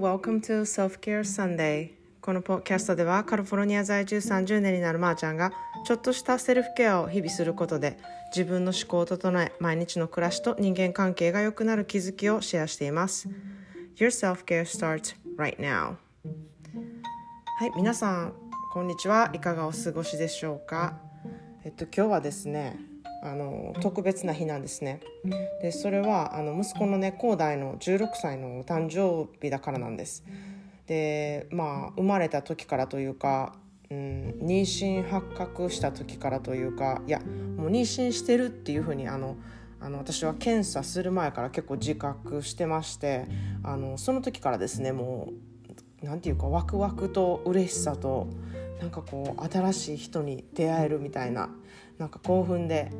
welcome to Self-Care Sunday. このポッキャストではカリフォルニア在住30年になるまーちゃんがちょっとしたセルフケアを日々することで自分の思考を整え毎日の暮らしと人間関係が良くなる気づきをシェアしています。Your self-care starts right now. はい皆さんこんにちは。いかがお過ごしでしょうか？えっと今日はですねあの特別な日なんですね。でそれはあの息子のね広大の16歳の誕生日だからなんです。でまあ生まれた時からというか、うん、妊娠発覚した時からというかいやもう妊娠してるっていうふうにあのあの私は検査する前から結構自覚してましてあのその時からですねもう何て言うかワクワクと嬉しさとなんかこう新しい人に出会えるみたいななんか興奮で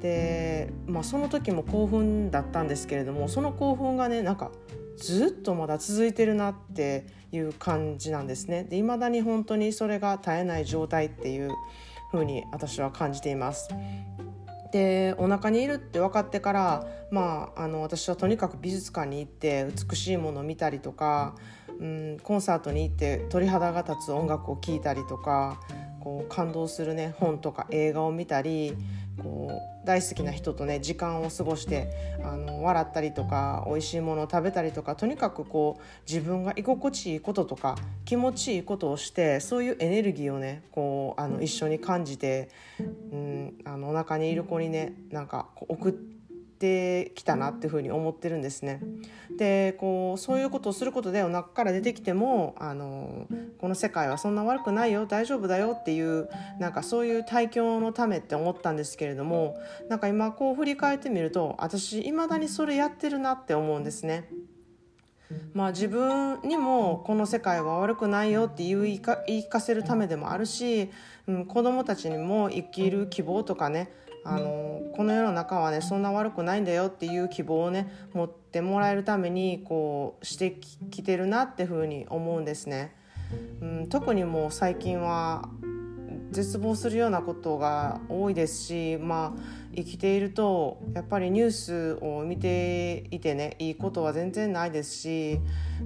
で、まあ、その時も興奮だったんですけれどもその興奮がねなんかずっとまだ続いてるなっていう感じなんですね。で未だに本当にそれが絶えない状態っていう風に私は感じています。でお腹にいるって分かってから、まあ、あの私はとにかく美術館に行って美しいものを見たりとか、うん、コンサートに行って鳥肌が立つ音楽を聴いたりとかこう感動するね本とか映画を見たりこう大好きな人とね時間を過ごしてあの笑ったりとか美味しいものを食べたりとかとにかくこう自分が居心地いいこととか気持ちいいことをしてそういうエネルギーをねこうあの一緒に感じて、うん、あのお腹にいる子にねなんか送っててきたなっていうふうに思ってるんですね。でこうそういうことをすることでお腹から出てきてもあのこの世界はそんな悪くないよ大丈夫だよっていうなんかそういう体験のためって思ったんですけれどもなんか今こう振り返ってみると私いまだにそれやってるなって思うんですね。まあ、自分にもこの世界は悪くないよって言い聞かせるためでもあるし、うん、子供たちにも生きる希望とかねあのこの世の中はねそんな悪くないんだよっていう希望をね持ってもらえるためにこうしてきてるなってふうに思うんですね。うん、特にもう最近は絶望するようなことが多いですし、まあ、生きているとやっぱりニュースを見ていてねいいことは全然ないですし、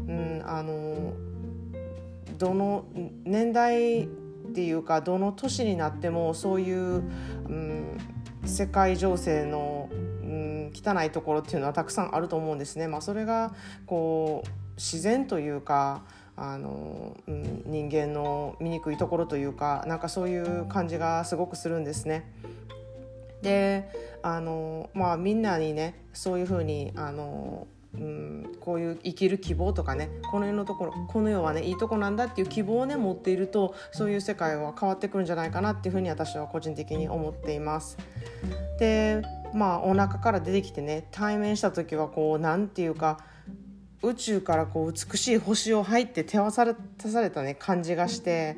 うん、あのどの年代っていうかどの年になってもそういう、うん世界情勢の、うん、汚いところっていうのはたくさんあると思うんですね。まあ、それがこう自然というかあの、うん、人間の醜いところというかなんかそういう感じがすごくするんですね。であのまあみんなにねそういうふうにあのうん、こういう生きる希望とかねこの世のところこの世はねいいとこなんだっていう希望をね持っているとそういう世界は変わってくるんじゃないかなっていうふうに私は個人的に思っています。でまあお腹から出てきてね対面した時はこう何て言うか宇宙からこう美しい星を入って手渡されたね感じがして、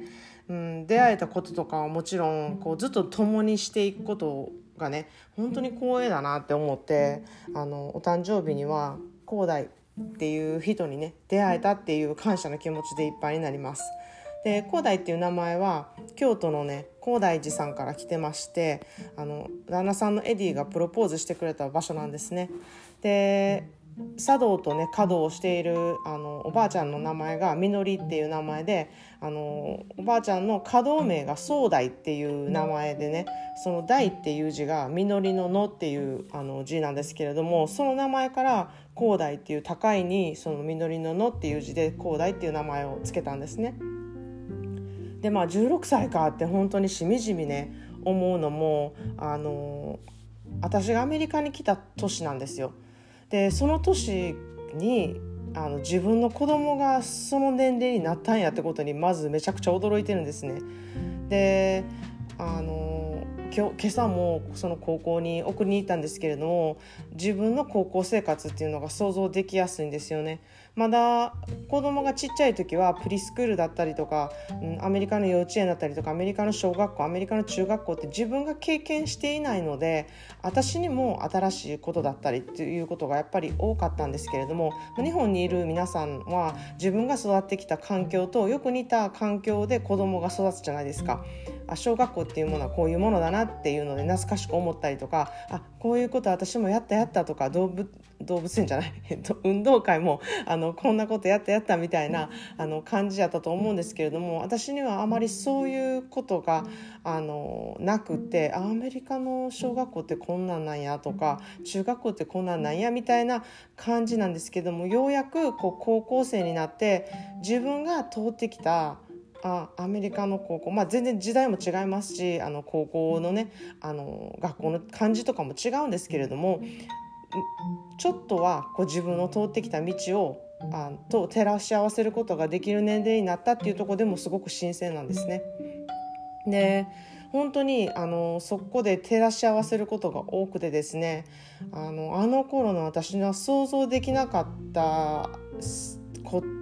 うん、出会えたこととかはもちろんこうずっと共にしていくことがね本当に光栄だなって思ってあのお誕生日には広大っていう人にね出会えたっていう感謝の気持ちでいっぱいになります。で広大っていう名前は京都のね広大寺さんから来てましてあの旦那さんのエディがプロポーズしてくれた場所なんですね。で茶道とね華道をしているあのおばあちゃんの名前がみのりっていう名前であのおばあちゃんの華道名が宗大っていう名前でねその大っていう字がみのりののっていうあの字なんですけれどもその名前から広大っていう高いにそのみのりののっていう字で広大っていう名前を付けたんですね。でまあ16歳かって本当にしみじみね思うのもあの私がアメリカに来た年なんですよ。でその年にあの自分の子供がその年齢になったんやってことにまずめちゃくちゃ驚いてるんですね。であの今日今朝もその高校に送りに行ったんですけれども自分の高校生活っていうのが想像できやすいんですよね。まだ子供がちっちゃい時はプリスクールだったりとか、うん、アメリカの幼稚園だったりとかアメリカの小学校アメリカの中学校って自分が経験していないので私にも新しいことだったりっていうことがやっぱり多かったんですけれども日本にいる皆さんは自分が育ってきた環境とよく似た環境で子供が育つじゃないですか。あ小学校っていうものはこういうものだなっていうので懐かしく思ったりとかあこういうこと私もやったやったとか動物動物園じゃない、えっと、運動会もあのこんなことやったやったみたいなあの感じやったと思うんですけれども私にはあまりそういうことがあのなくてアメリカの小学校ってこんなんなんやとか中学校ってこんなんなんやみたいな感じなんですけどもようやくこう高校生になって自分が通ってきたあアメリカの高校、まあ、全然時代も違いますしあの高校のねあの学校の感じとかも違うんですけれどもちょっとはこう自分の通ってきた道をあと照らし合わせることができる年齢になったっていうところでもすごく新鮮なんですね。で本当にあのそこで照らし合わせることが多くてですねあのあの頃の私には想像できなかった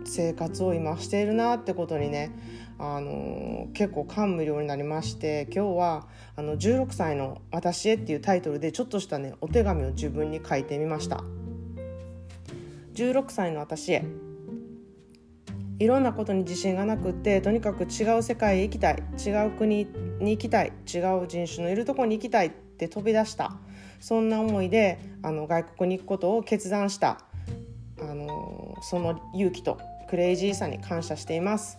生活を今しているなってことにねあの結構感無量になりまして今日はあの16歳の私へっていうタイトルでちょっとしたねお手紙を自分に書いてみました。16歳の私へ。いろんなことに自信がなくってとにかく違う世界へ行きたい。違う国に行きたい。違う人種のいるとこに行きたいって飛び出した。そんな思いであの外国に行くことを決断した。あのその勇気とクレイジーさに感謝しています。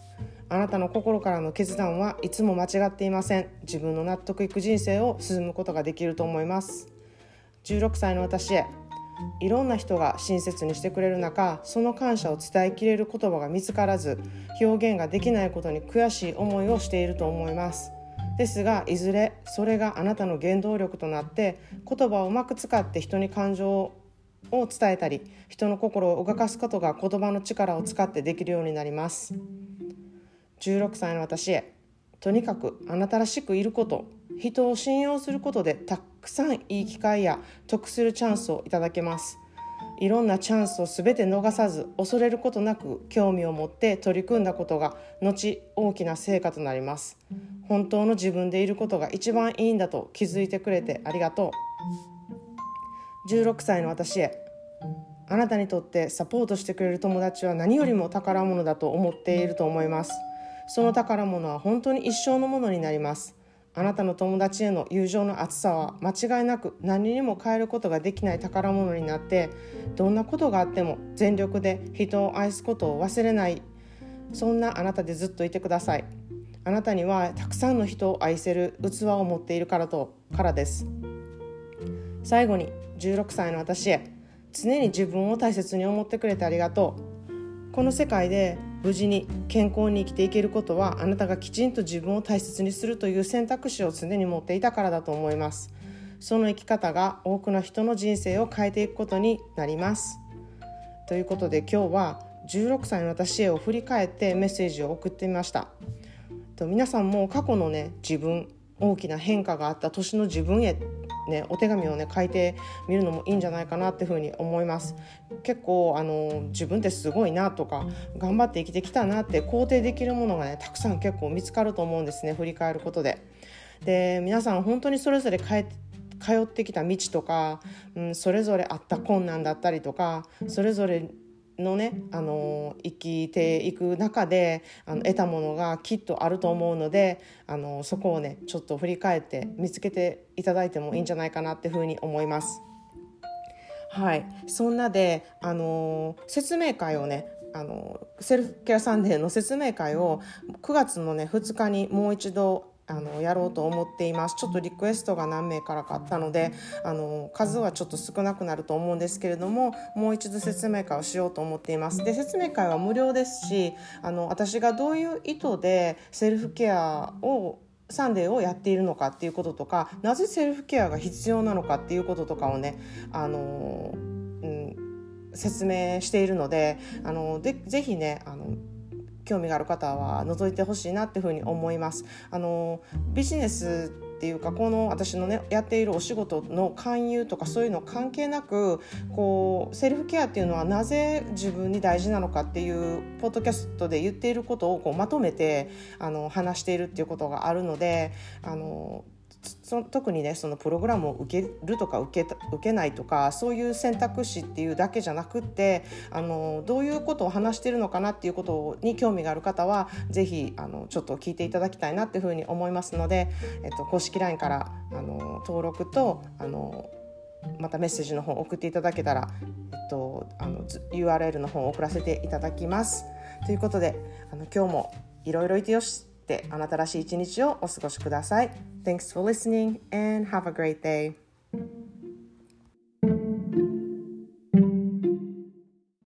あなたの心からの決断はいつも間違っていません。自分の納得いく人生を進むことができると思います。16歳の私へいろんな人が親切にしてくれる中その感謝を伝えきれる言葉が見つからず表現ができないことに悔しい思いをしていると思います。ですがいずれそれがあなたの原動力となって言葉をうまく使って人に感情を伝えたり人の心を動かすことが言葉の力を使ってできるようになります。16歳の私へとにかくあなたらしくいること人を信用することでたくさんいい機会や得するチャンスをいただけます。いろんなチャンスを全て逃さず恐れることなく興味を持って取り組んだことが後大きな成果となります。本当の自分でいることが一番いいんだと気づいてくれてありがとう。16歳の私へあなたにとってサポートしてくれる友達は何よりも宝物だと思っていると思います。その宝物は本当に一生のものになります。あなたの友達への友情の厚さは間違いなく何にも変えることができない宝物になってどんなことがあっても全力で人を愛すことを忘れない。そんなあなたでずっといてください。あなたにはたくさんの人を愛せる器を持っているからとからです。最後に16歳の私へ常に自分を大切に思ってくれてありがとう。この世界で無事に健康に生きていけることはあなたがきちんと自分を大切にするという選択肢を常に持っていたからだと思います。その生き方が多くの人の人生を変えていくことになります。ということで今日は16歳の私へを振り返ってメッセージを送ってみました。と皆さんも過去のね自分大きな変化があった年の自分へね、お手紙をね書いてみるのもいいんじゃないかなっていうふうに思います。結構あの自分ってすごいなとか頑張って生きてきたなって肯定できるものがねたくさん結構見つかると思うんですね振り返ることで。で皆さん本当にそれぞれ変え通ってきた道とか、うん、それぞれあった困難だったりとかそれぞれのね、あの生きていく中であの得たものがきっとあると思うのであのそこをねちょっと振り返って見つけていただいてもいいんじゃないかなっていうふうに思います。はい、そんなで、あの説明会をねあのセルフケアサンデーの説明会を9月のね2日にもう一度あのやろうと思っています。ちょっとリクエストが何名からかあったのであの数はちょっと少なくなると思うんですけれどももう一度説明会をしようと思っています。で説明会は無料ですしあの私がどういう意図でセルフケアをサンデーをやっているのかっていうこととかなぜセルフケアが必要なのかっていうこととかをねあの、うん、説明しているのであのでぜひねあの興味がある方は覗いてほしいなっていうふうに思います。あのビジネスっていうかこの私のねやっているお仕事の勧誘とかそういうの関係なくこうセルフケアっていうのはなぜ自分に大事なのかっていうポッドキャストで言っていることをこうまとめてあの話しているっていうことがあるのであのそ特にねそのプログラムを受けるとか受け受けないとかそういう選択肢っていうだけじゃなくってあのどういうことを話してるのかなっていうことに興味がある方は是非あのちょっと聞いていただきたいなっていうふうに思いますので、えっと、公式 LINE からあの登録とあのまたメッセージの方送っていただけたら、え URL の方を送らせていただきます。ということであの今日もいろいろいてよしてあなたらしい一日をお過ごしください Thanks for listening and have a great day